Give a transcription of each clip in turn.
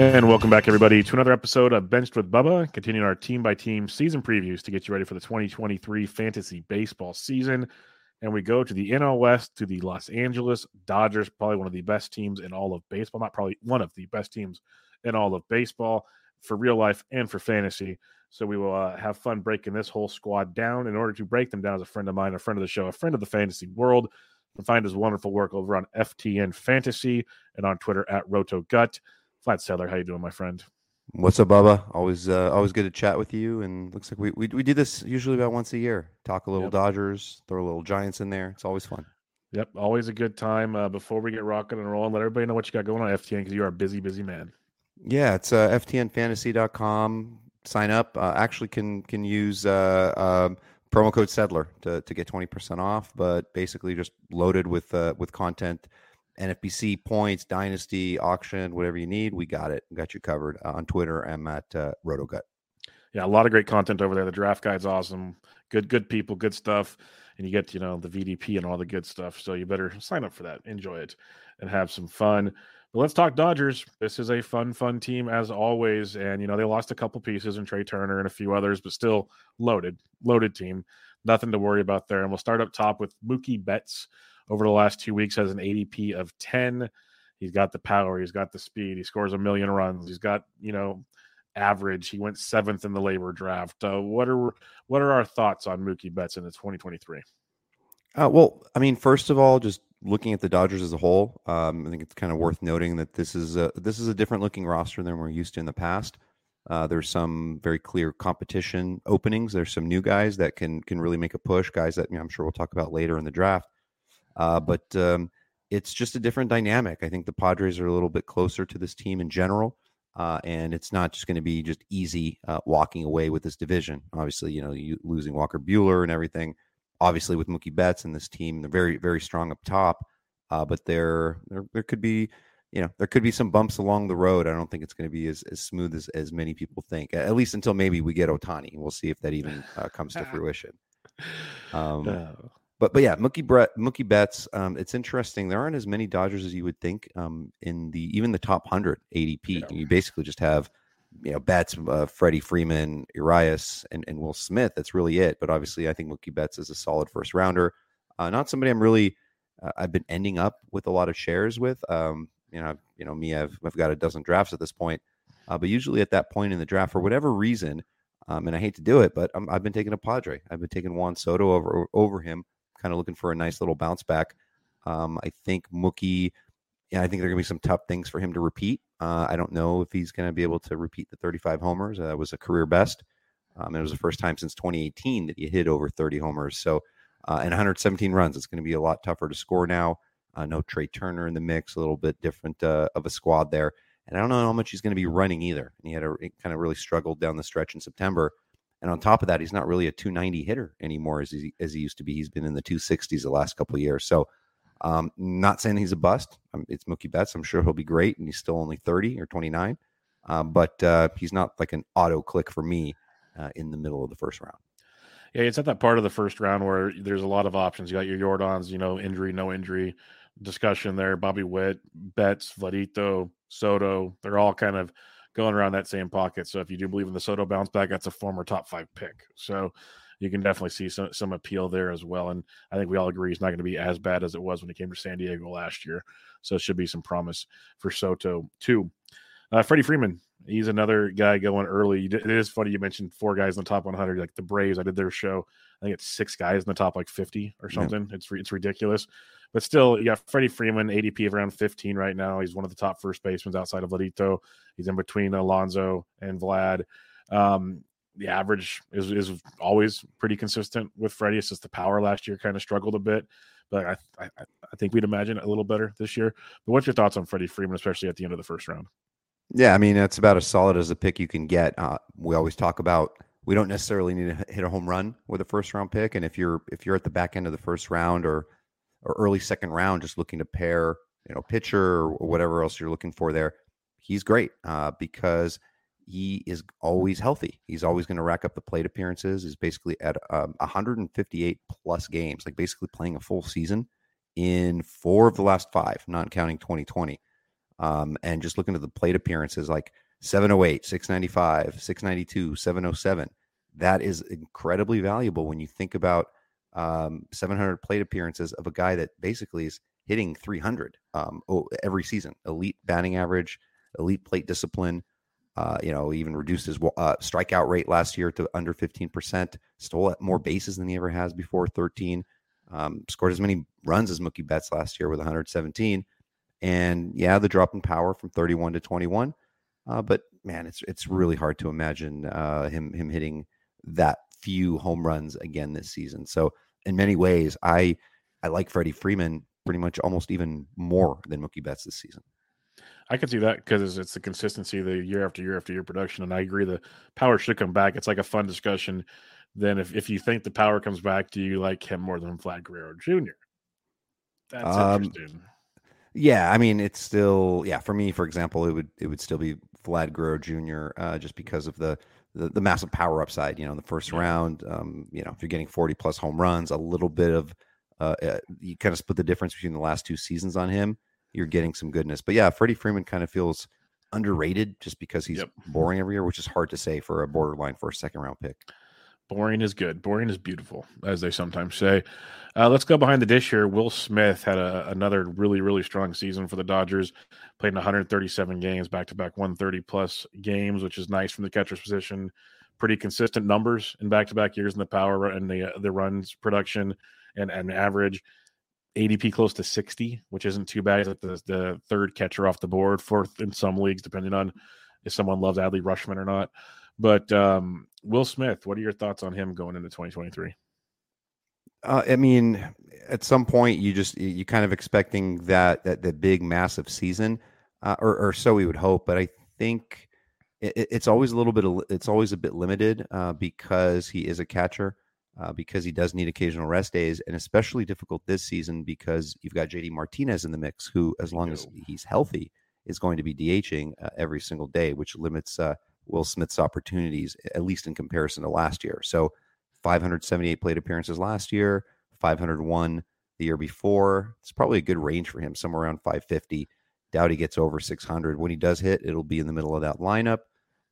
And welcome back, everybody, to another episode of Benched with Bubba, continuing our team by team season previews to get you ready for the 2023 fantasy baseball season. And we go to the NL West to the Los Angeles Dodgers, probably one of the best teams in all of baseball, not probably one of the best teams in all of baseball for real life and for fantasy. So we will uh, have fun breaking this whole squad down. In order to break them down, as a friend of mine, a friend of the show, a friend of the fantasy world, you can find his wonderful work over on FTN Fantasy and on Twitter at RotoGut. Vlad Sedler, how you doing, my friend? What's up, Bubba? Always, uh, always good to chat with you. And looks like we, we we do this usually about once a year. Talk a little Yep. Dodgers, throw a little Giants in there. It's always fun. Yep, always a good time. Uh, before we get rocking and rolling, let everybody know what you got going on FTN because you are a busy, busy man. Yeah, it's uh, ftnfantasy.com. Sign up. Uh, actually, can can use uh, um promo code Sedler to, to get twenty percent off. But basically, just loaded with uh, with content, NFBC points, dynasty, auction, whatever you need, we got it. Got you covered uh, on Twitter. I'm at uh, RotoGut. Yeah, a lot of great content over there. The draft guide's awesome. Good, good people, good stuff. And you get, you know, the VDP and all the good stuff. So you better sign up for that. Enjoy it and have some fun. But let's talk Dodgers. This is a fun, fun team as always. And, you know, they lost a couple pieces and Trea Turner and a few others, but still loaded, loaded team. Nothing to worry about there. And we'll start up top with Mookie Betts over the last two weeks has an ADP of 10. He's got the power, he's got the speed, he scores a million runs, he's got, you know, average. He went seventh in the LABR draft. Uh, what are what are our thoughts on Mookie Betts in the 2023? Uh, well, I mean, first of all, just looking at the Dodgers as a whole, um, I think it's kind of worth noting that this is a this is a different looking roster than we're used to in the past. Uh, there's some very clear competition openings. There's some new guys that can can really make a push. Guys that you know, I'm sure we'll talk about later in the draft. Uh, but um, it's just a different dynamic. I think the Padres are a little bit closer to this team in general. Uh, and it's not just going to be just easy uh, walking away with this division. Obviously, you know, you losing Walker Buehler and everything. Obviously, with Mookie Betts and this team, they're very, very strong up top. Uh, but there, there, there could be, you know, there could be some bumps along the road. I don't think it's going to be as, as smooth as, as many people think. At least until maybe we get Ohtani. We'll see if that even uh, comes to fruition. Um, Uh, but but yeah, Mookie Brett, Mookie Betts. Um, it's interesting. There aren't as many Dodgers as you would think. Um, in the even the top hundred ADP, Yeah. you basically just have you know Betts, uh, Freddie Freeman, Urias, and and Will Smith. That's really it. But obviously, I think Mookie Betts is a solid first rounder. Uh, not somebody I'm really. Uh, I've been ending up with a lot of shares with. Um, you know, you know me. I've I've got a dozen drafts at this point. Uh, but usually at that point in the draft, for whatever reason, um, and I hate to do it, but i I've been taking a Padre. I've been taking Juan Soto over over him kind of looking for a nice little bounce back. Um, I think Mookie, yeah, I think there are going to be some tough things for him to repeat. Uh, I don't know if he's going to be able to repeat the 35 homers. Uh, that was a career best. Um, it was the first time since 2018 that he hit over 30 homers. So, uh, and 117 runs. It's going to be a lot tougher to score now. Uh, no Trea Turner in the mix, a little bit different uh, of a squad there. And I don't know how much he's going to be running either. And he had a kind of really struggled down the stretch in September. And on top of that, he's not really a 290 hitter anymore as he, as he used to be. He's been in the 260s the last couple of years. So, um, not saying he's a bust. It's Mookie Betts. I'm sure he'll be great, and he's still only 30 or 29. Um, but uh, he's not like an auto click for me uh, in the middle of the first round. Yeah, it's at that part of the first round where there's a lot of options. You got your Jordans, you know, injury, no injury discussion there. Bobby Witt, Betts, Vladito, Soto, they're all kind of going around that same pocket. So if you do believe in the Soto bounce back, that's a former top five pick. So you can definitely see some, some appeal there as well. And I think we all agree he's not going to be as bad as it was when he came to San Diego last year. So it should be some promise for Soto too. Uh, Freddie Freeman, he's another guy going early. It is funny you mentioned four guys in the top 100, like the Braves. I did their show. I think it's six guys in the top like 50 or something. Yeah. It's it's ridiculous. But still, you got Freddie Freeman, ADP of around 15 right now. He's one of the top first basemen outside of Vladito. He's in between Alonso and Vlad. Um, the average is, is always pretty consistent with Freddie. It's just the power last year kind of struggled a bit, but I, I, I think we'd imagine a little better this year. But what's your thoughts on Freddie Freeman, especially at the end of the first round? Yeah, I mean it's about as solid as a pick you can get. Uh, we always talk about we don't necessarily need to hit a home run with a first round pick, and if you're if you're at the back end of the first round or or early second round, just looking to pair you know pitcher or whatever else you're looking for there, he's great uh, because he is always healthy. He's always going to rack up the plate appearances. He's basically at um, 158 plus games, like basically playing a full season in four of the last five, not counting 2020. Um, and just looking at the plate appearances, like 708, 695, 692, 707, that is incredibly valuable when you think about um, 700 plate appearances of a guy that basically is hitting 300 um, every season. Elite batting average, elite plate discipline. Uh, you know, even reduced his uh, strikeout rate last year to under 15%. Stole more bases than he ever has before, 13. Um, scored as many runs as Mookie Betts last year with 117. And yeah, the drop in power from 31 to 21. Uh, but man, it's it's really hard to imagine uh, him him hitting that few home runs again this season. So in many ways, I I like Freddie Freeman pretty much almost even more than Mookie Betts this season. I can see that because it's the consistency, the year after year after year production, and I agree the power should come back. It's like a fun discussion. Then if, if you think the power comes back, do you like him more than Vlad Guerrero Jr.? That's um, interesting. Yeah, I mean, it's still yeah. For me, for example, it would it would still be Vlad Guerrero Jr. Uh, just because of the, the, the massive power upside. You know, in the first round, um, you know, if you're getting 40 plus home runs, a little bit of uh, uh, you kind of split the difference between the last two seasons on him. You're getting some goodness, but yeah, Freddie Freeman kind of feels underrated just because he's yep. boring every year, which is hard to say for a borderline for a second round pick. Boring is good. Boring is beautiful, as they sometimes say. Uh, let's go behind the dish here. Will Smith had a, another really, really strong season for the Dodgers. Played in 137 games, back to back 130 plus games, which is nice from the catcher's position. Pretty consistent numbers in back to back years in the power and the uh, the runs production and, and average. ADP close to 60, which isn't too bad. Like the, the third catcher off the board, fourth in some leagues, depending on if someone loves Adley Rutschman or not. But um, Will Smith, what are your thoughts on him going into 2023? Uh, I mean, at some point, you just you kind of expecting that that the big massive season, uh, or, or so we would hope. But I think it, it's always a little bit. It's always a bit limited uh, because he is a catcher. Uh, because he does need occasional rest days, and especially difficult this season because you've got JD Martinez in the mix, who, as long as he's healthy, is going to be DHing uh, every single day, which limits uh, Will Smith's opportunities, at least in comparison to last year. So 578 plate appearances last year, 501 the year before. It's probably a good range for him, somewhere around 550. Doubt he gets over 600. When he does hit, it'll be in the middle of that lineup.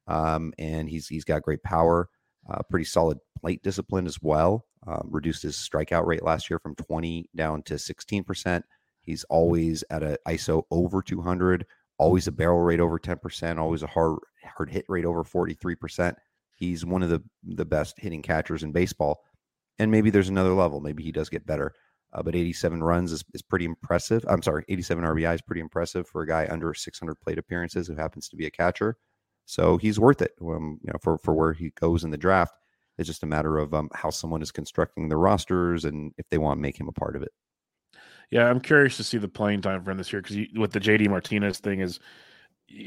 Um, and he's he's got great power, uh, pretty solid plate discipline as well. Um, reduced his strikeout rate last year from 20 down to 16 percent. He's always at an ISO over 200, always a barrel rate over 10%, always a hard hard hit rate over 43%. He's one of the the best hitting catchers in baseball. And maybe there's another level. Maybe he does get better. Uh, but 87 runs is, is pretty impressive. I'm sorry, 87 RBI is pretty impressive for a guy under 600 plate appearances who happens to be a catcher. So he's worth it. Um, you know, for for where he goes in the draft. It's just a matter of um, how someone is constructing the rosters and if they want to make him a part of it. Yeah, I'm curious to see the playing time for him this year because with the JD Martinez thing is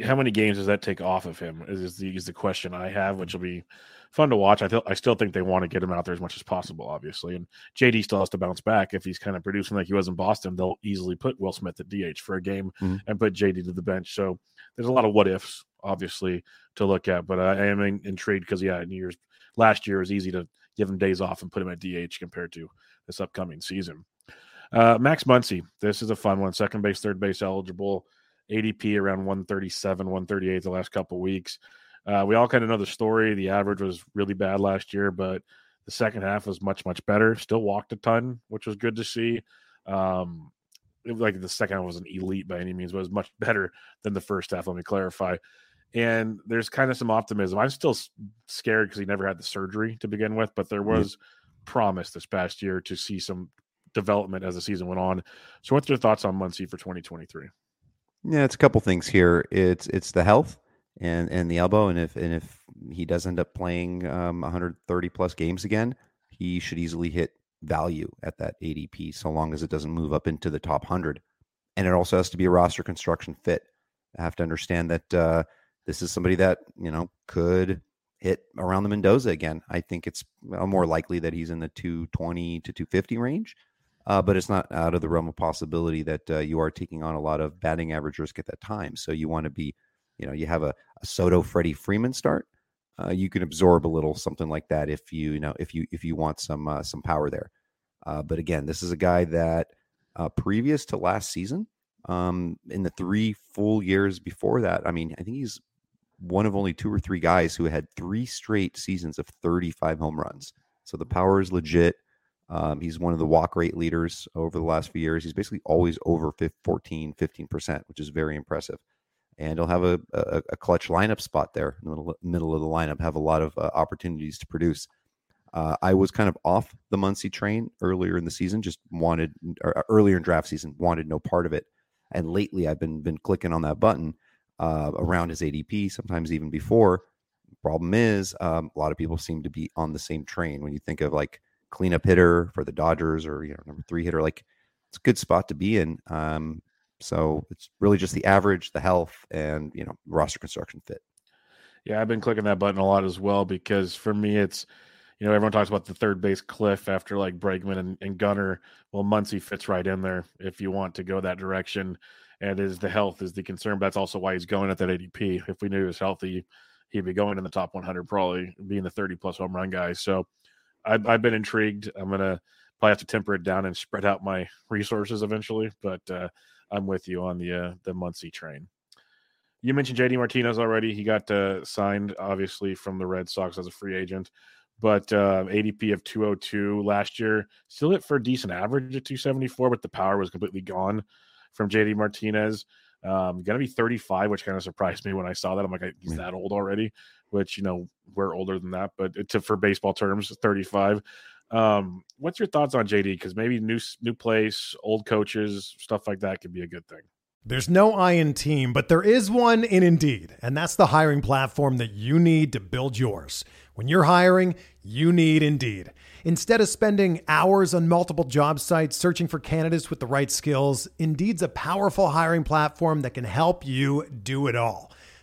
how many games does that take off of him? Is the is the question I have, which will be fun to watch. I th- I still think they want to get him out there as much as possible, obviously. And JD still has to bounce back if he's kind of producing like he was in Boston. They'll easily put Will Smith at DH for a game mm-hmm. and put JD to the bench. So there's a lot of what ifs, obviously, to look at. But I, I am in, intrigued because yeah, in years last year it was easy to give him days off and put him at DH compared to this upcoming season. Uh, Max Muncy, this is a fun one. Second base, third base eligible. ADP around 137, 138 the last couple weeks. Uh, we all kind of know the story. The average was really bad last year, but the second half was much, much better. Still walked a ton, which was good to see. Um, it was like the second half wasn't elite by any means, but it was much better than the first half. Let me clarify. And there's kind of some optimism. I'm still scared because he never had the surgery to begin with, but there was promise this past year to see some development as the season went on. So, what's your thoughts on Muncy for 2023? Yeah, it's a couple things here. It's it's the health and and the elbow, and if and if he does end up playing um, 130 plus games again, he should easily hit value at that ADP, so long as it doesn't move up into the top 100. And it also has to be a roster construction fit. I have to understand that uh, this is somebody that you know could hit around the Mendoza again. I think it's more likely that he's in the 220 to 250 range. Uh, but it's not out of the realm of possibility that uh, you are taking on a lot of batting average risk at that time. So you want to be, you know, you have a, a Soto, Freddie Freeman start. Uh, you can absorb a little something like that if you, you know, if you if you want some uh, some power there. Uh, but again, this is a guy that uh, previous to last season, um, in the three full years before that, I mean, I think he's one of only two or three guys who had three straight seasons of 35 home runs. So the power is legit. Um, he's one of the walk rate leaders over the last few years. He's basically always over 14, 15%, which is very impressive. And he'll have a, a, a clutch lineup spot there in the middle, of the lineup, have a lot of uh, opportunities to produce. Uh, I was kind of off the Muncy train earlier in the season, just wanted, uh, earlier in draft season, wanted no part of it. And lately, I've been been clicking on that button uh, around his ADP, sometimes even before. Problem is, um, a lot of people seem to be on the same train. When you think of like cleanup hitter for the Dodgers or you know number three hitter. Like it's a good spot to be in. Um, so it's really just the average, the health, and you know roster construction fit. Yeah, I've been clicking that button a lot as well because for me, it's you know everyone talks about the third base cliff after like Bregman and, and Gunnar. Well, Muncy fits right in there if you want to go that direction. And is the health is the concern, but that's also why he's going at that ADP. If we knew he was healthy, he'd be going in the top 100, probably being the 30 plus home run guy. So I've, I've been intrigued. I'm gonna probably have to temper it down and spread out my resources eventually, but uh, I'm with you on the uh, the Muncy train. You mentioned JD Martinez already. He got uh, signed, obviously, from the Red Sox as a free agent, but uh, ADP of 202 last year, still hit for a decent average at 274, but the power was completely gone from JD Martinez. Um, gonna be 35, which kind of surprised me when I saw that. I'm like, he's that old already which you know we're older than that, but to for baseball terms, 35. Um, what's your thoughts on JD? Because maybe new new place, old coaches, stuff like that could be a good thing. There's no I in team, but there is one in Indeed, and that's the hiring platform that you need to build yours. When you're hiring, you need Indeed. Instead of spending hours on multiple job sites searching for candidates with the right skills, Indeed's a powerful hiring platform that can help you do it all.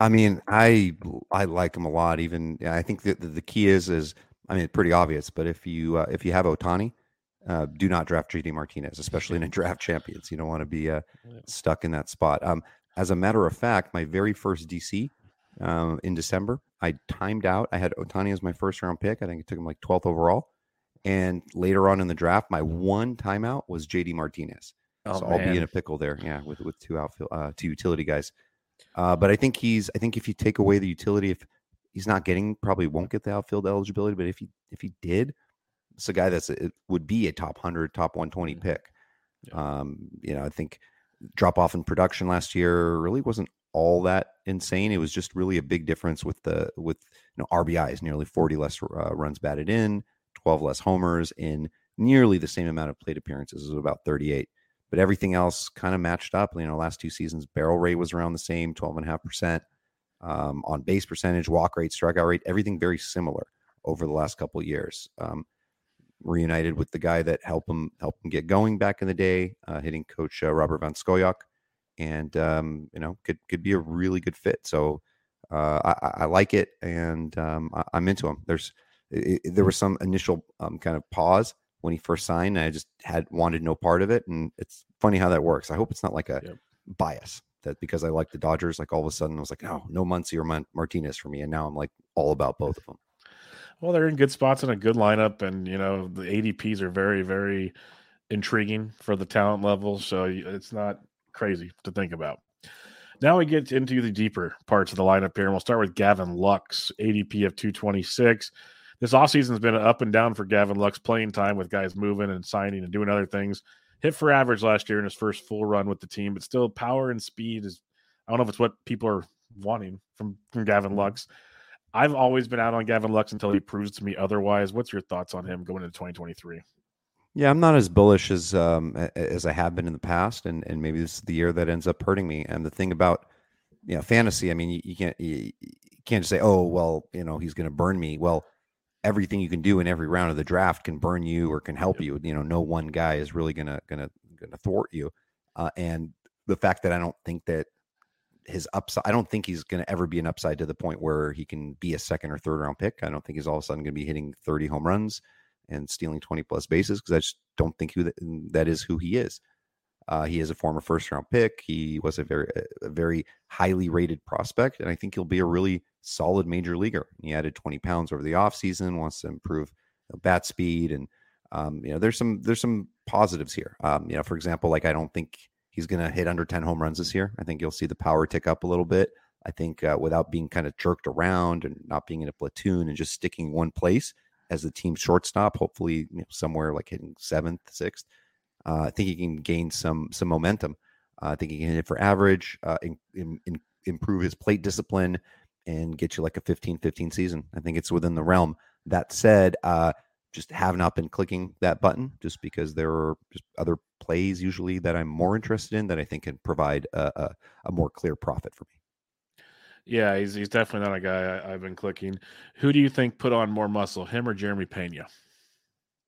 I mean, I I like him a lot. Even I think that the key is is I mean, pretty obvious. But if you uh, if you have Ohtani, uh, do not draft JD Martinez, especially in a draft champions. You don't want to be uh, stuck in that spot. Um, as a matter of fact, my very first DC um, in December, I timed out. I had Ohtani as my first round pick. I think it took him like 12th overall. And later on in the draft, my one timeout was JD Martinez. Oh, so man. I'll be in a pickle there. Yeah, with with two outfield, uh, two utility guys. Uh, but I think he's. I think if you take away the utility, if he's not getting, probably won't get the outfield eligibility. But if he if he did, it's a guy that's it would be a top hundred, top one twenty pick. Yeah. Um, you know, I think drop off in production last year really wasn't all that insane. It was just really a big difference with the with you know RBIs, nearly 40 less uh, runs batted in, 12 less homers in nearly the same amount of plate appearances, about 38. But everything else kind of matched up. You know, last two seasons, barrel rate was around the same, 12.5%. Um, on base percentage, walk rate, strikeout rate, everything very similar over the last couple years. Um, reunited with the guy that helped him help him get going back in the day, uh, hitting coach uh, Robert Van Scoyoc, and um, you know could could be a really good fit. So uh, I, I, like it, and um, I, am into him. There's it, there was some initial um, kind of pause when he first signed. I just had wanted no part of it, and it's funny how that works. I hope it's not like a yep. bias that because I like the Dodgers, like all of a sudden I was like, oh, no, no Muncy or Martinez for me, and now I'm like all about both of them. Well, they're in good spots and a good lineup, and you know the ADPs are very, very intriguing for the talent level. So it's not crazy to think about. Now we get into the deeper parts of the lineup here, and we'll start with Gavin Lux, ADP of 226. This offseason has been up and down for Gavin Lux, playing time with guys moving and signing and doing other things. Hit for average last year in his first full run with the team, but still power and speed is I don't know if it's what people are wanting from, from Gavin mm-hmm. Lux. I've always been out on Gavin Lux until he proves to me otherwise. What's your thoughts on him going into 2023? Yeah, I'm not as bullish as um, as I have been in the past, and and maybe this is the year that ends up hurting me. And the thing about you know fantasy, I mean, you, you can't you, you, can't just say, oh well, you know, he's going to burn me. Well, everything you can do in every round of the draft can burn you or can help you. You know, no one guy is really gonna gonna gonna thwart you. Uh, and the fact that I don't think that his upside. I don't think he's going to ever be an upside to the point where he can be a second or third round pick. I don't think he's all of a sudden going to be hitting 30 home runs and stealing 20 plus bases because I just don't think who that, that is who he is. Uh, he is a former first round pick. He was a very a very highly rated prospect, and I think he'll be a really solid major leaguer. He added 20 pounds over the offseason, wants to improve bat speed, and um, you know there's some there's some positives here. Um, you know, for example, like I don't think He's going to hit under 10 home runs this year. I think you'll see the power tick up a little bit. I think uh, without being kind of jerked around and not being in a platoon and just sticking one place as the team shortstop, hopefully you know, somewhere like hitting seventh, sixth. Uh, I think he can gain some some momentum. Uh, I think he can hit for average, uh, in, in, in, improve his plate discipline, and get you like a 15 15 season. I think it's within the realm. That said, uh, just have not been clicking that button just because there are just other plays usually that I'm more interested in that I think can provide a, a, a more clear profit for me. Yeah, he's he's definitely not a guy I, have been clicking. Who do you think put on more muscle, him or Jeremy Pena?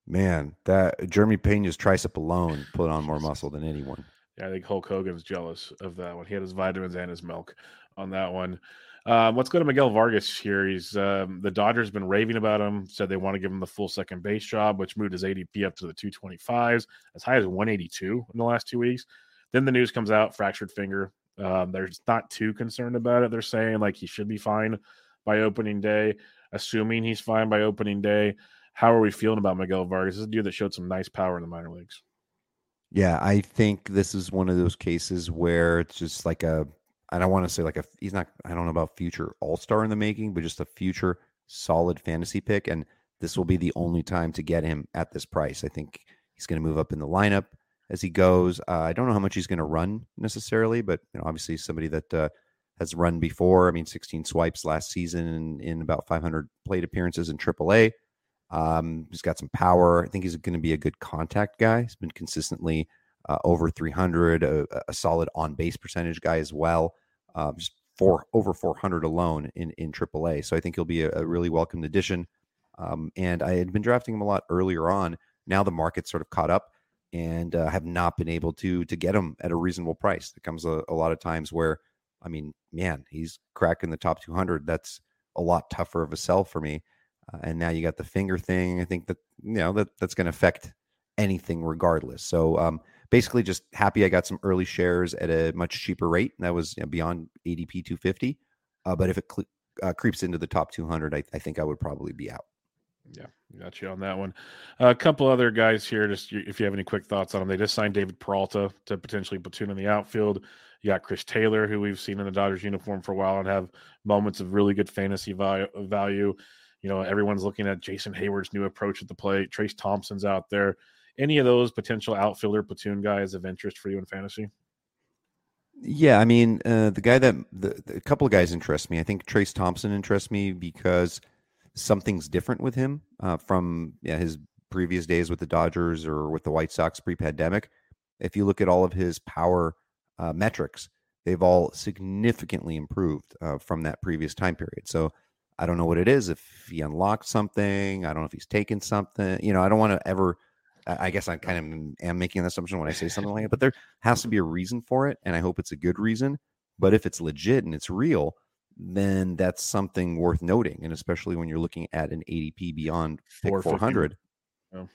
Man, that Jeremy Pena's tricep alone put on more muscle than anyone. Yeah, I think Hulk Hogan's jealous of that one. He had his vitamins and his milk on that one. Um, let's go to Miguel Vargas here. He's um, the Dodgers been raving about him. Said they want to give him the full second base job, which moved his ADP up to the 225s, as high as 182 in the last two weeks. Then the news comes out: fractured finger. Um, they're not too concerned about it. They're saying like he should be fine by opening day, assuming he's fine by opening day. How are we feeling about Miguel Vargas? This is a dude that showed some nice power in the minor leagues. Yeah, I think this is one of those cases where it's just like a I don't want to say like a he's not I don't know about future all star in the making, but just a future solid fantasy pick. And this will be the only time to get him at this price. I think he's going to move up in the lineup as he goes. Uh, I don't know how much he's going to run necessarily, but you know, obviously somebody that uh, has run before. I mean, 16 swipes last season in, in about 500 plate appearances in AAA. Um, he's got some power. I think he's going to be a good contact guy. He's been consistently uh, over 300, a, a, solid on base percentage guy as well. Uh, just four over 400 alone in in AAA. So I think he'll be a, a really welcome addition. Um, and I had been drafting him a lot earlier on. Now the market's sort of caught up, and uh, have not been able to to get him at a reasonable price. It comes a, a lot of times where, I mean, man, he's cracking the top 200. That's a lot tougher of a sell for me. Uh, and now you got the finger thing. I think that you know that that's going to affect anything regardless. So um, basically just happy I got some early shares at a much cheaper rate. That was you know, beyond ADP 250. Uh, but if it cl- uh, creeps into the top 200, I, I, think I would probably be out. Yeah, got you on that one. Uh, a couple other guys here, just if you have any quick thoughts on them. They just signed David Peralta to potentially platoon in the outfield. You got Chris Taylor, who we've seen in the Dodgers uniform for a while and have moments of really good fantasy value. You know, everyone's looking at Jason Heyward's new approach at the plate. Trayce Thompson's out there any of those potential outfielder platoon guys of interest for you in fantasy? Yeah, I mean, uh, the guy that the, the, a couple of guys interest me. I think Trayce Thompson interests me because something's different with him uh, from yeah, his previous days with the Dodgers or with the White Sox pre-pandemic. If you look at all of his power uh, metrics, they've all significantly improved uh, from that previous time period. So I don't know what it is. If he unlocked something, I don't know if he's taken something. You know, I don't want to ever I guess I kind of am making an assumption when I say something like that, but there has to be a reason for it, and I hope it's a good reason. But if it's legit and it's real, then that's something worth noting, and especially when you're looking at an ADP beyond 400, oh.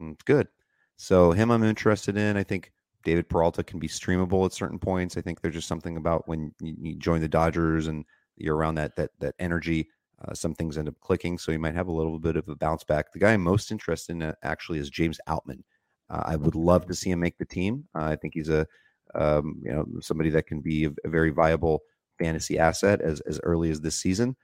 Mm, it's good. So him, I'm interested in. I think David Peralta can be streamable at certain points. I think there's just something about when you join the Dodgers and you're around that that that energy uh, some things end up clicking, so he might have a little bit of a bounce back. The guy I'm most interested in uh, actually is James Outman. Uh, I would love to see him make the team. Uh, I think he's a um, you know somebody that can be a, a, very viable fantasy asset as as early as this season.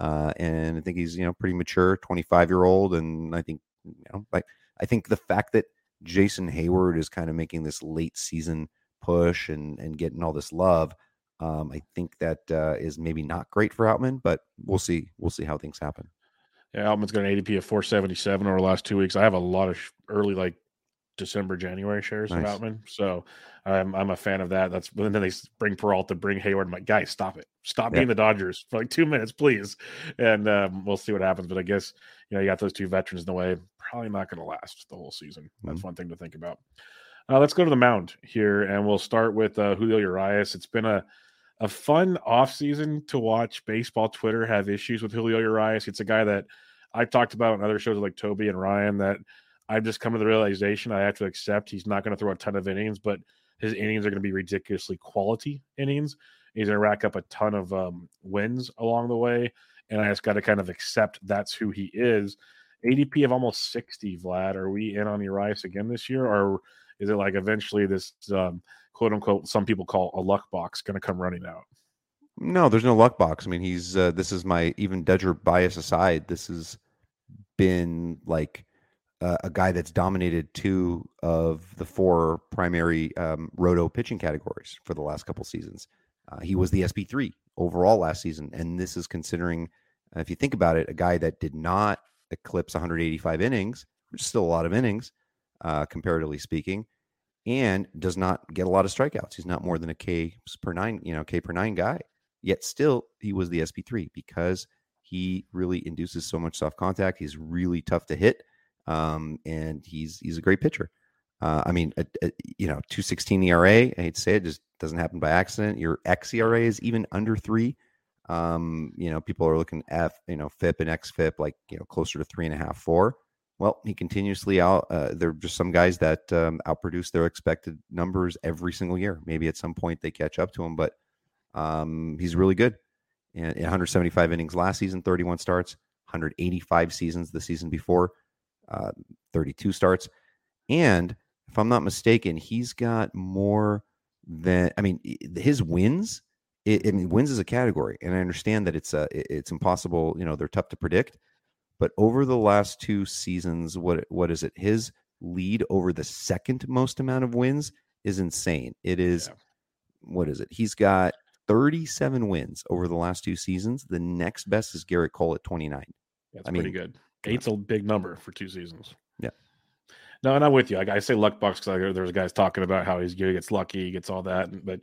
Uh, and I think he's you know pretty mature, 25 year old, and I think you know like I think the fact that Jason Heyward is kind of making this late season push and and getting all this love um, I think that uh, is maybe not great for Outman, but we'll see. We'll see how things happen. Yeah, Outman's got an ADP of 477 over the last two weeks. I have a lot of early like December, January shares nice. of Outman, so I'm I'm a fan of that. That's and then they bring Peralta, bring Heyward. I'm like, guys, stop it, stop being the Dodgers for like two minutes, please, and um, we'll see what happens. But I guess you know you got those two veterans in the way, probably not going to last the whole season. That's mm-hmm. one thing to think about. Uh, let's go to the mound here, and we'll start with uh, Julio Urias. It's been a a fun offseason to watch baseball Twitter have issues with Julio Urias. It's a guy that I talked about on other shows like Toby and Ryan that I've just come to the realization I have to accept he's not going to throw a ton of innings, but his innings are going to be ridiculously quality innings. He's going to rack up a ton of um, wins along the way. And I just got to kind of accept that's who he is. ADP of almost 60, Vlad. Are we in on Urias again this year? Or is it like eventually this um, quote unquote some people call a luck box going to come running out? No, there's no luck box. I mean, he's uh, this is my even Dodger bias aside. This has been like uh, a guy that's dominated two of the four primary um, roto pitching categories for the last couple seasons. Uh, he was the SP three overall last season, and this is considering, uh, if you think about it, a guy that did not eclipse 185 innings, which is still a lot of innings, uh, comparatively speaking and does not get a lot of strikeouts. He's not more than a K per nine, you know, K per nine guy. Yet still, he was the SP3 because he really induces so much soft contact. He's really tough to hit, um, and he's he's a great pitcher. Uh, I mean, a, a, you know, two sixteen ERA. I hate to say it, just doesn't happen by accident. Your xERA is even under three. Um, you know, people are looking at you know FIP and xFIP like you know closer to three and a half, four. Well, he continuously out. Uh, there are just some guys that um, outproduce their expected numbers every single year. Maybe at some point they catch up to him, but um, he's really good. And 175 innings last season, 31 starts, 185 seasons the season before, uh, 32 starts. And if I'm not mistaken, he's got more than I mean his wins. It, I mean, wins is a category, and I understand that it's uh, it's impossible. You know, they're tough to predict but over the last two seasons, what what is it? His lead over the second most amount of wins is insane. It is yeah. what is it? He's got 37 wins over the last two seasons. The next best is Gerrit Cole at 29. That's I pretty mean, good. Eight's a big number for two seasons. Yeah. No, and I'm with you. Like I say luck box because there's guys talking about how he's he gets lucky, he gets all that. But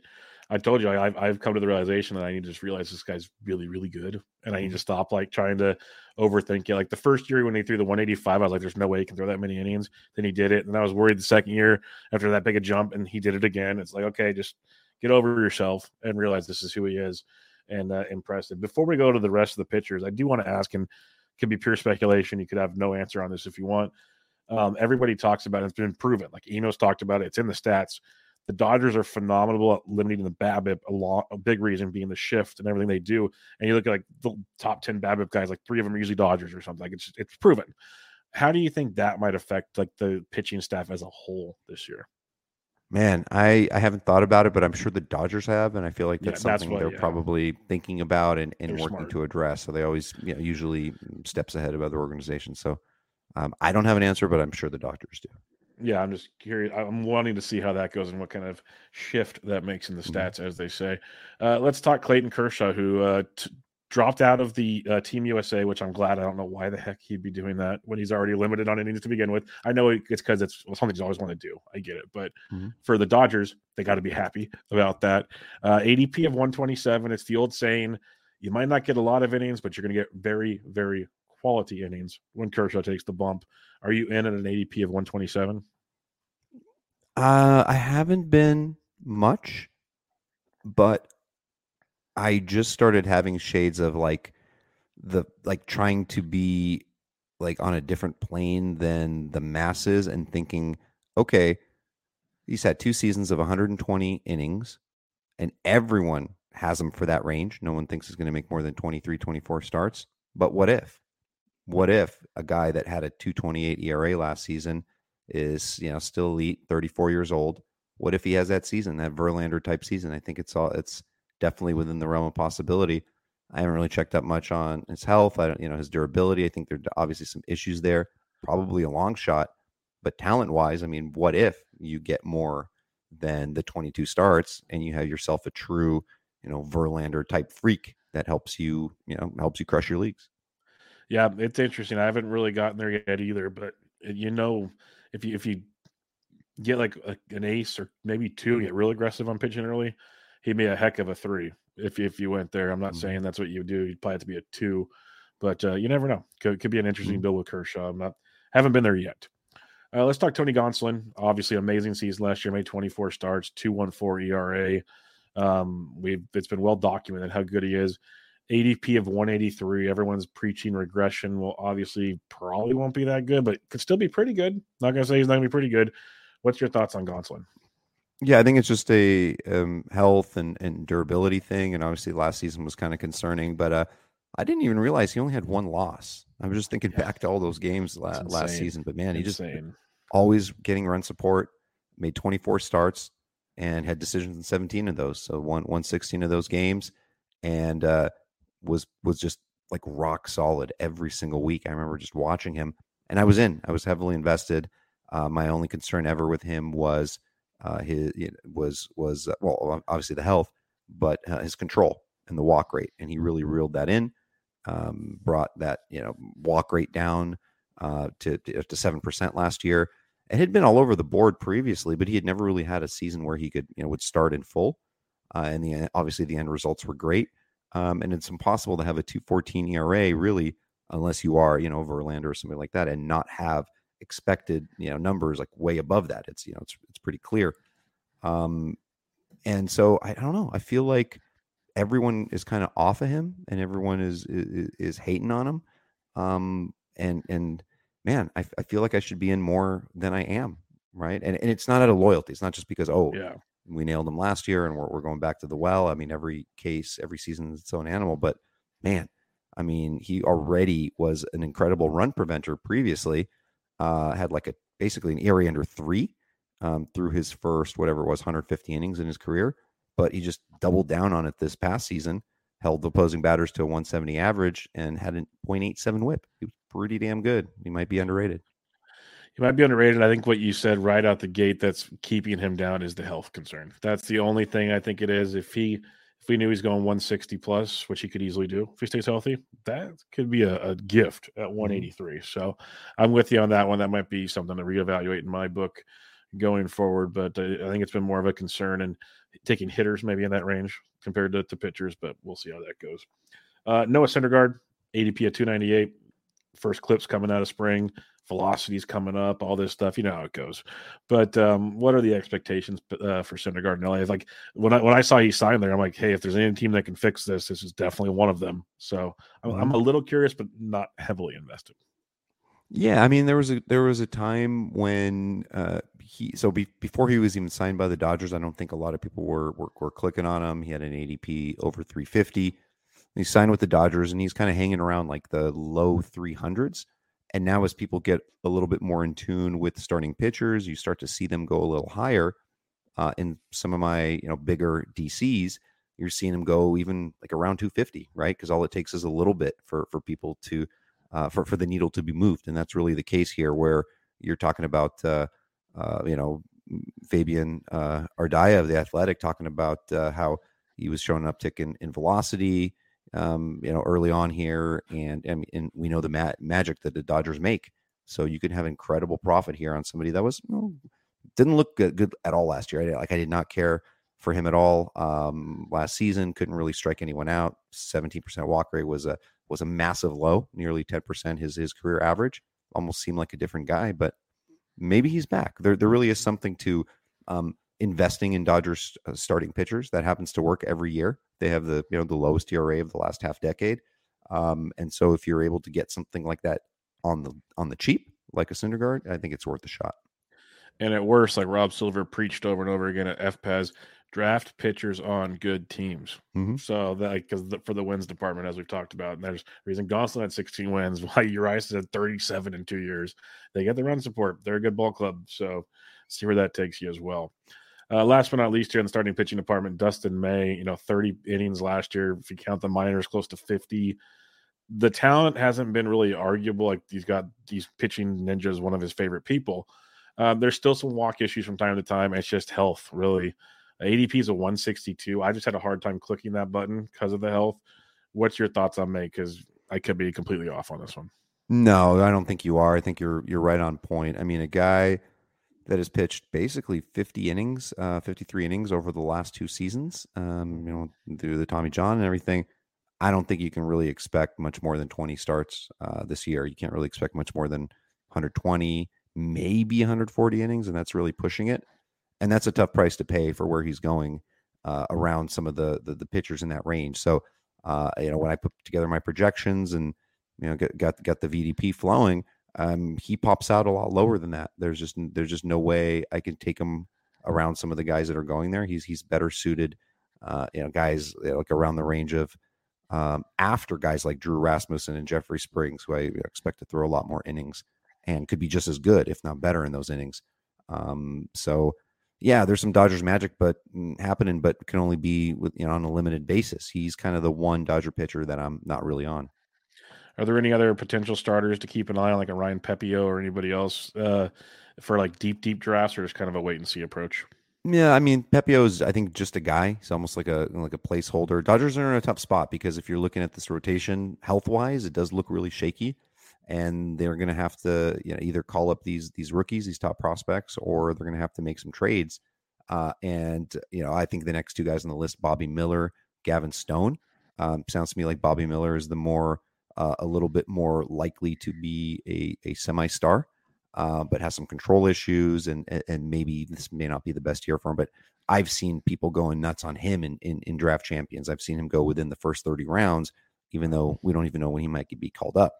I told you I've I've come to the realization that I need to just realize this guy's really really good, and I need to stop like trying to overthink it. Like the first year when he threw the 185, I was like, "There's no way he can throw that many innings." Then he did it, and I was worried the second year after that big a jump, and he did it again. It's like, okay, just get over yourself and realize this is who he is, and uh, impressive. Before we go to the rest of the pitchers, I do want to ask, and could be pure speculation. You could have no answer on this if you want. Um, everybody talks about it. It's been proven. Like Enos talked about it. It's in the stats the Dodgers are phenomenal at limiting the BABIP. A lot, a big reason being the shift and everything they do. And you look at like the top ten BABIP guys, like three of them are usually Dodgers or something. Like it's it's proven. How do you think that might affect like the pitching staff as a whole this year? Man, I, I haven't thought about it, but I'm sure the Dodgers have, and I feel like that's yeah, something that's what, they're yeah. probably thinking about and, and working smart. to address. So they always you know, usually steps ahead of other organizations. So um, I don't have an answer, but I'm sure the Dodgers do. Yeah, I'm just curious. I'm wanting to see how that goes and what kind of shift that makes in the Mm-hmm. stats, as they say. Uh, let's talk Clayton Kershaw, who uh, t- dropped out of the uh, Team USA, which I'm glad. I don't know why the heck he'd be doing that when he's already limited on innings to begin with. I know it's because it's something he's always wanted to do. I get it, but Mhm. for the Dodgers, they got to be happy about that. Uh, ADP of 127. It's the old saying: you might not get a lot of innings, but you're going to get very, very quality innings when Kershaw takes the bump. Are you in at an ADP of 127? Uh, I haven't been much, but I just started having shades of like the like trying to be like on a different plane than the masses and thinking, okay, he's had two seasons of 120 innings and everyone has him for that range. No one thinks he's going to make more than 23, 24 starts. But what if? What if a guy that had a 228 ERA last season is, you know, still elite, 34 years old? What if he has that season, that Verlander type season? I think it's all it's definitely within the realm of possibility. I haven't really checked up much on his health. I don't, you know, his durability. I think there are obviously some issues there. Probably a long shot, but talent wise, I mean, what if you get more than the 22 starts and you have yourself a true, you know, Verlander type freak that helps you, you know, helps you crush your leagues. Yeah, it's interesting. I haven't really gotten there yet either, but uh, you know, if you if you get like a, an ace or maybe two, get real aggressive on pitching early, he'd be a heck of a three if if you went there. I'm not Mhm. saying that's what you would do. You'd probably have to be a two, but uh, you never know. Could could be an interesting Mhm. build with Kershaw. I'm not haven't been there yet. Uh, let's talk Tony Gonsolin. Obviously, amazing season last year. Made 24 starts, 2.14 ERA. Um, we've it's been well documented how good he is. ADP of 183. Everyone's preaching regression. Well, obviously, probably won't be that good, but could still be pretty good. Not gonna say he's not gonna be pretty good. What's your thoughts on Gonsolin? Yeah, I think it's just a um, health and, and durability thing. And obviously, last season was kind of concerning, but uh, I didn't even realize he only had one loss. I was just thinking Yeah. back to all those games la- last season, but man, he just always getting run support, made 24 starts and had decisions in 17 of those. So won, won 16 of those games and uh, was was just like rock solid every single week. I remember just watching him and I was in. I was heavily invested. Uh, my only concern ever with him was uh, his was was uh, well obviously the health, but uh, his control and the walk rate, and he really reeled that in. Um, brought that you know walk rate down uh, to to seven percent last year. It had been all over the board previously, but he had never really had a season where he could you know would start in full. Uh, and the obviously the end results were great. Um, and it's impossible to have a 214 ERA really unless you are you know Verlander or something like that and not have expected you know numbers like way above that. It's you know it's it's pretty clear. Um, and so I, I don't know. I feel like everyone is kind of off of him and everyone is is, is hating on him. Um, and and man, I, I feel like I should be in more than I am, right? And and it's not out of loyalty. It's not just because oh Yeah. We nailed him last year and we're we're going back to the well. I mean, every case, every season is its own animal. But man, I mean, he already was an incredible run preventer previously. Uh, had like a basically an ERA under three um, through his first whatever it was 150 innings in his career, but he just doubled down on it this past season. Held the opposing batters to a 170 average and had a 0.87 WHIP. He was pretty damn good. He might be underrated. He might be underrated. I think what you said right out the gate that's keeping him down is the health concern. That's the only thing I think it is. If he if we knew he's going 160 plus, which he could easily do if he stays healthy, that could be a, a gift at 183. So I'm with you on that one. That might be something to reevaluate in my book going forward. But uh, I think it's been more of a concern and taking hitters maybe in that range compared to, to pitchers, but we'll see how that goes. Uh, Noah Syndergaard, ADP at 298. First clips coming out of spring velocities coming up, all this stuff. You know how it goes. But um, what are the expectations uh, for Syndergaard in LA? Like when I when I saw he signed there, I'm like, hey, if there's any team that can fix this, this is definitely one of them. So I'm, I'm a little curious, but not heavily invested. Yeah, I mean there was a there was a time when uh, he so be, before he was even signed by the Dodgers, I don't think a lot of people were were, were clicking on him. He had an ADP over 350. He signed with the Dodgers, and he's kind of hanging around like the low 300s. And now, as people get a little bit more in tune with starting pitchers, you start to see them go a little higher. Uh, in some of my you know bigger DCs, you're seeing them go even like around 250, right? Because all it takes is a little bit for for people to uh, for for the needle to be moved, and that's really the case here, where you're talking about uh, uh, you know, Fabian uh, Ardaya of the Athletic talking about uh, how he was showing an uptick in, in velocity, um, you know, early on here, and and, and we know the ma- magic that the Dodgers make. So you can have incredible profit here on somebody that was you know, didn't look good, good, at all last year. I, like I did not care for him at all um, last season. Couldn't really strike anyone out. Seventeen percent walk rate was a was a massive low, nearly ten percent his his career average. Almost seemed like a different guy, but maybe he's back. There there really is something to um, investing in Dodgers uh, starting pitchers that happens to work every year. They have the you know the lowest ERA of the last half decade, um, and so if you're able to get something like that on the on the cheap, like a Syndergaard, I think it's worth a shot. And at worst, like Rob Silver preached over and over again at FPAS, draft pitchers on good teams. Mm-hmm. So that because for the wins department, as we've talked about, and there's reason Gonsolin had 16 wins, while Urias had 37 in two years. They get the run support. They're a good ball club. So see where that takes you as well. Uh, last but not least, here in the starting pitching department, Dustin May, you know, 30 innings last year. If you count the minors, close to 50 the talent hasn't been really arguable. Like he's got these pitching ninjas, one of his favorite people. Um, there's still some walk issues from time to time. It's just health, really. ADP is a 162. I just had a hard time clicking that button because of the health. What's your thoughts on May? Because I could be completely off on this one. No, I don't think you are. I think you're you're right on point. I mean, a guy that has pitched basically 50 innings, uh, 53 innings over the last two seasons, um, you know, through the Tommy John and everything. I don't think you can really expect much more than 20 starts uh, this year. You can't really expect much more than 120, maybe 140 innings, and that's really pushing it. And that's a tough price to pay for where he's going uh, around some of the, the, the pitchers in that range. So, uh, you know, when I put together my projections and you know got got, got the VDP flowing, um, he pops out a lot lower than that. There's just there's just no way I can take him around some of the guys that are going there. He's he's better suited, uh, you know, guys like around the range of um, after guys like Drew Rasmussen and Jeffrey Springs, who I expect to throw a lot more innings and could be just as good, if not better, in those innings. Um, so, yeah, there's some Dodgers magic, but mm, happening, but can only be with you know on a limited basis. He's kind of the one Dodger pitcher that I'm not really on. Are there any other potential starters to keep an eye on, like a Ryan Pepiot or anybody else, uh, for like deep, deep drafts, or just kind of a wait and see approach? Yeah, I mean Pepiot's I think just a guy. He's almost like a like a placeholder. Dodgers are in a tough spot because if you're looking at this rotation health wise, it does look really shaky, and they're to have to you know either call up these these rookies, these top prospects, or they're to have to make some trades. Uh, and you know I think the next two guys on the list, Bobby Miller, Gavin Stone, um, sounds to me like Bobby Miller is the more uh, a little bit more likely to be a a semi star uh, but has some control issues, and and maybe this may not be the best year for him. But I've seen people going nuts on him in, in, in draft champions. I've seen him go within the first thirty rounds, even though we don't even know when he might be called up.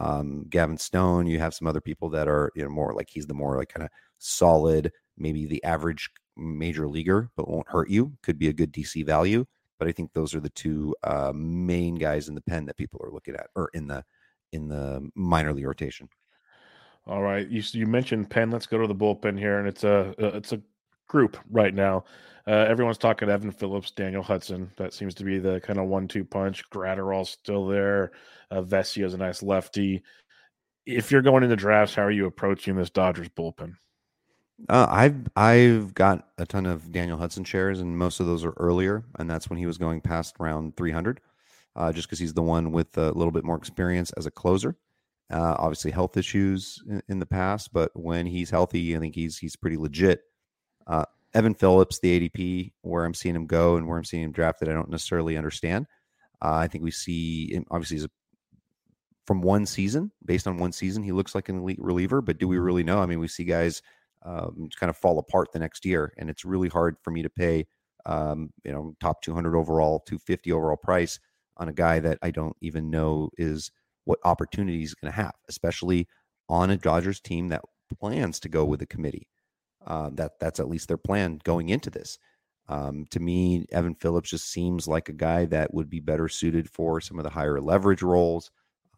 Um, Gavin Stone, you have some other people that are you know more like he's the more like kind of solid, maybe the average major leaguer, but won't hurt you. Could be a good DC value. But I think those are the two uh, main guys in the pen that people are looking at, or in the in the minor league rotation. All right, you you mentioned pen. Let's go to the bullpen here, and it's a it's a group right now. Uh, everyone's talking Evan Phillips, Daniel Hudson. That seems to be the kind of one-two punch. Graterol's still there. Uh, is a nice lefty. If you're going into drafts, how are you approaching this Dodgers bullpen? Uh, I've I've got a ton of Daniel Hudson shares, and most of those are earlier, and that's when he was going past round 300, uh, just because he's the one with a little bit more experience as a closer. Uh, obviously, health issues in, in, the past, but when he's healthy, I think he's he's pretty legit. Uh, Evan Phillips, the ADP, where I'm seeing him go and where I'm seeing him drafted, I don't necessarily understand. Uh, I think we see obviously a, from one season, based on one season, he looks like an elite reliever. But do we really know? I mean, we see guys um, kind of fall apart the next year, and it's really hard for me to pay, um, you know, top 200 overall, 250 overall price on a guy that I don't even know is what opportunity he's going to have, especially on a Dodgers team that plans to go with a committee. Uh, that that's at least their plan going into this. Um, to me, Evan Phillips just seems like a guy that would be better suited for some of the higher leverage roles,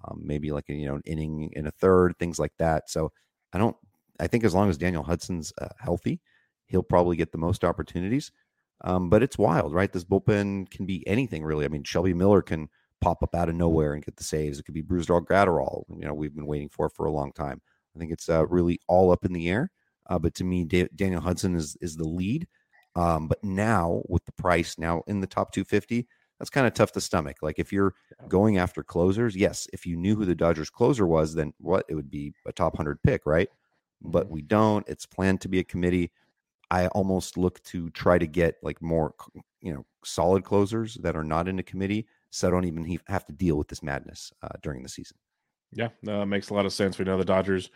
um, maybe like a, you know an inning in a third, things like that. So I don't. I think as long as Daniel Hudson's uh, healthy, he'll probably get the most opportunities. Um, but it's wild, right? This bullpen can be anything really. I mean, Shelby Miller can pop up out of nowhere and get the saves. It could be Brusdar Graterol, you know, we've been waiting for for a long time. I think it's uh, really all up in the air. Uh, but to me, da- Daniel Hudson is is the lead. Um, but now with the price now in the top 250, that's kind of tough to stomach. Like if you're going after closers, yes, if you knew who the Dodgers closer was, then what it would be a top 100 pick, right? But Mm-hmm. we don't. It's planned to be a committee. I almost look to try to get like more, you know, solid closers that are not in a committee, so I don't even have to deal with this madness uh, during the season. Yeah, it makes a lot of sense. We know the Dodgers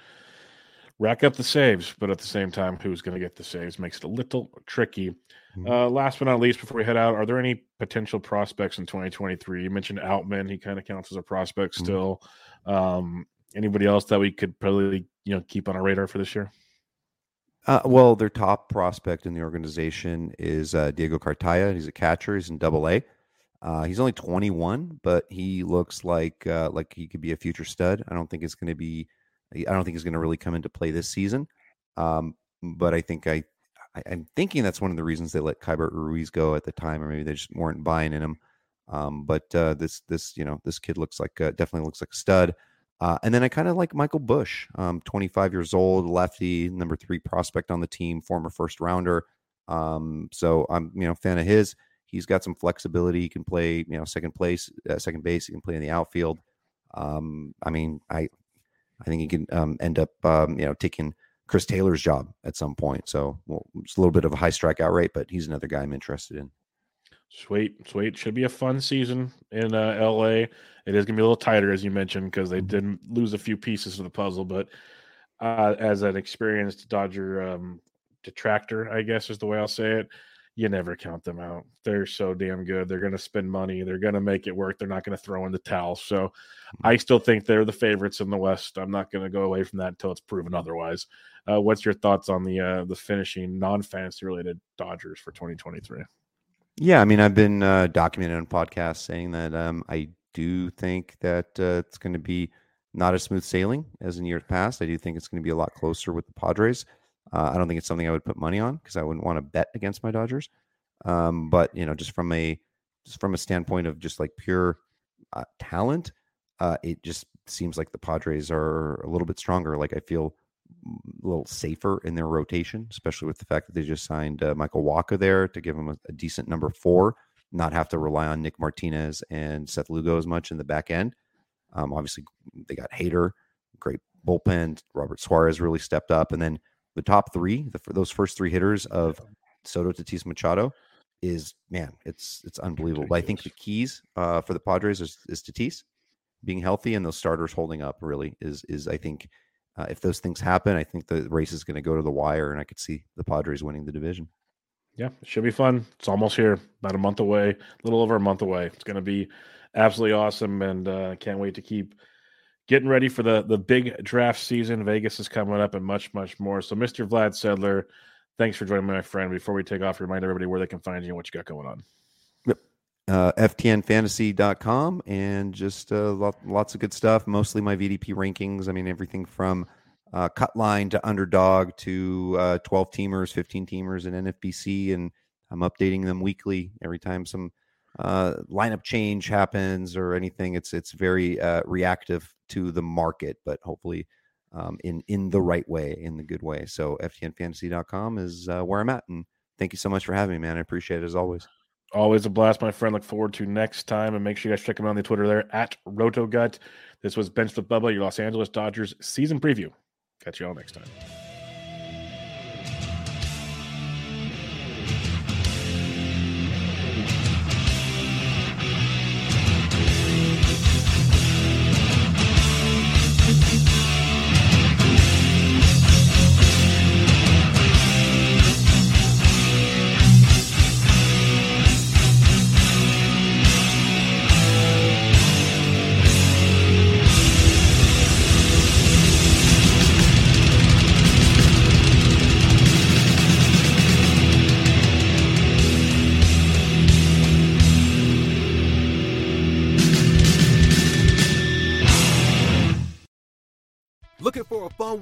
rack up the saves, but at the same time, who's going to get the saves makes it a little tricky. Mhm. Uh, last but not least, before we head out, are there any potential prospects in 2023? You mentioned Outman; he kind of counts as a prospect Mhm. still. Um, anybody else that we could probably you know keep on our radar for this year? Uh, well, their top prospect in the organization is uh, Diego Cartaya. He's a catcher. He's in Double A. Uh, he's only 21, but he looks like uh, like he could be a future stud. I don't think it's going to be. I don't think he's going to really come into play this season. Um, but I think I, I, I'm thinking that's one of the reasons they let Keibert Ruiz go at the time, or maybe they just weren't buying in him. Um, but uh, this this you know this kid looks like uh, definitely looks like a stud. Uh, and then I kind of like Michael Busch, um, 25 years old, lefty, number three prospect on the team, former first rounder. Um, so I'm you know fan of his. He's got some flexibility. He can play you know second place, uh, second base. He can play in the outfield. Um, I mean, I I think he can um, end up um, you know taking Chris Taylor's job at some point. So well, it's a little bit of a high strikeout rate, but he's another guy I'm interested in. Sweet, sweet. Should be a fun season in uh, LA. It is going to be a little tighter, as you mentioned, because they didn't lose a few pieces of the puzzle. But uh, as an experienced Dodger um, detractor, I guess is the way I'll say it, you never count them out. They're so damn good. They're going to spend money. They're going to make it work. They're not going to throw in the towel. So I still think they're the favorites in the West. I'm not going to go away from that until it's proven otherwise. Uh, what's your thoughts on the uh, the finishing non fantasy related Dodgers for 2023? Yeah, I mean, I've been uh, documented on podcasts saying that um, I do think that uh, it's going to be not as smooth sailing as in years past. I do think it's going to be a lot closer with the Padres. Uh, I don't think it's something I would put money on because I wouldn't want to bet against my Dodgers. Um, but you know, just from a just from a standpoint of just like pure uh, talent, uh, it just seems like the Padres are a little bit stronger. Like I feel a little safer in their rotation, especially with the fact that they just signed uh, Michael Wacha there to give him a, a decent number four, not have to rely on Nick Martinez and Seth Lugo as much in the back end. Um, obviously, they got Hader, great bullpen. Robert Suarez really stepped up, and then the top three, the, those first three hitters of Soto, Tatis, Machado, is man, it's it's unbelievable. But I think the keys uh, for the Padres is, is Tatis being healthy and those starters holding up. Really is is I think uh, if those things happen, I think the race is going to go to the wire, and I could see the Padres winning the division. Yeah, it should be fun. It's almost here, about a month away, a little over a month away. It's going to be absolutely awesome, and uh, can't wait to keep getting ready for the the big draft season. Vegas is coming up, and much, much more. So, Mr. Vlad Sedler, thanks for joining me, my friend. Before we take off, remind everybody where they can find you and what you got going on. Uh, ftnfantasy.com and just uh, lot, lots of good stuff. Mostly my VDP rankings. I mean, everything from uh, cut line to underdog to uh, 12 teamers, 15 teamers in NFBC. And I'm updating them weekly every time some uh, lineup change happens or anything. It's it's very uh, reactive to the market, but hopefully um, in in the right way, in the good way. So ftnfantasy.com is uh, where I'm at. And thank you so much for having me, man. I appreciate it as always. Always a blast, my friend. Look forward to next time. And make sure you guys check him out on the Twitter there at RotoGut. This was Bench with Bubba, your Los Angeles Dodgers season preview. Catch you all next time.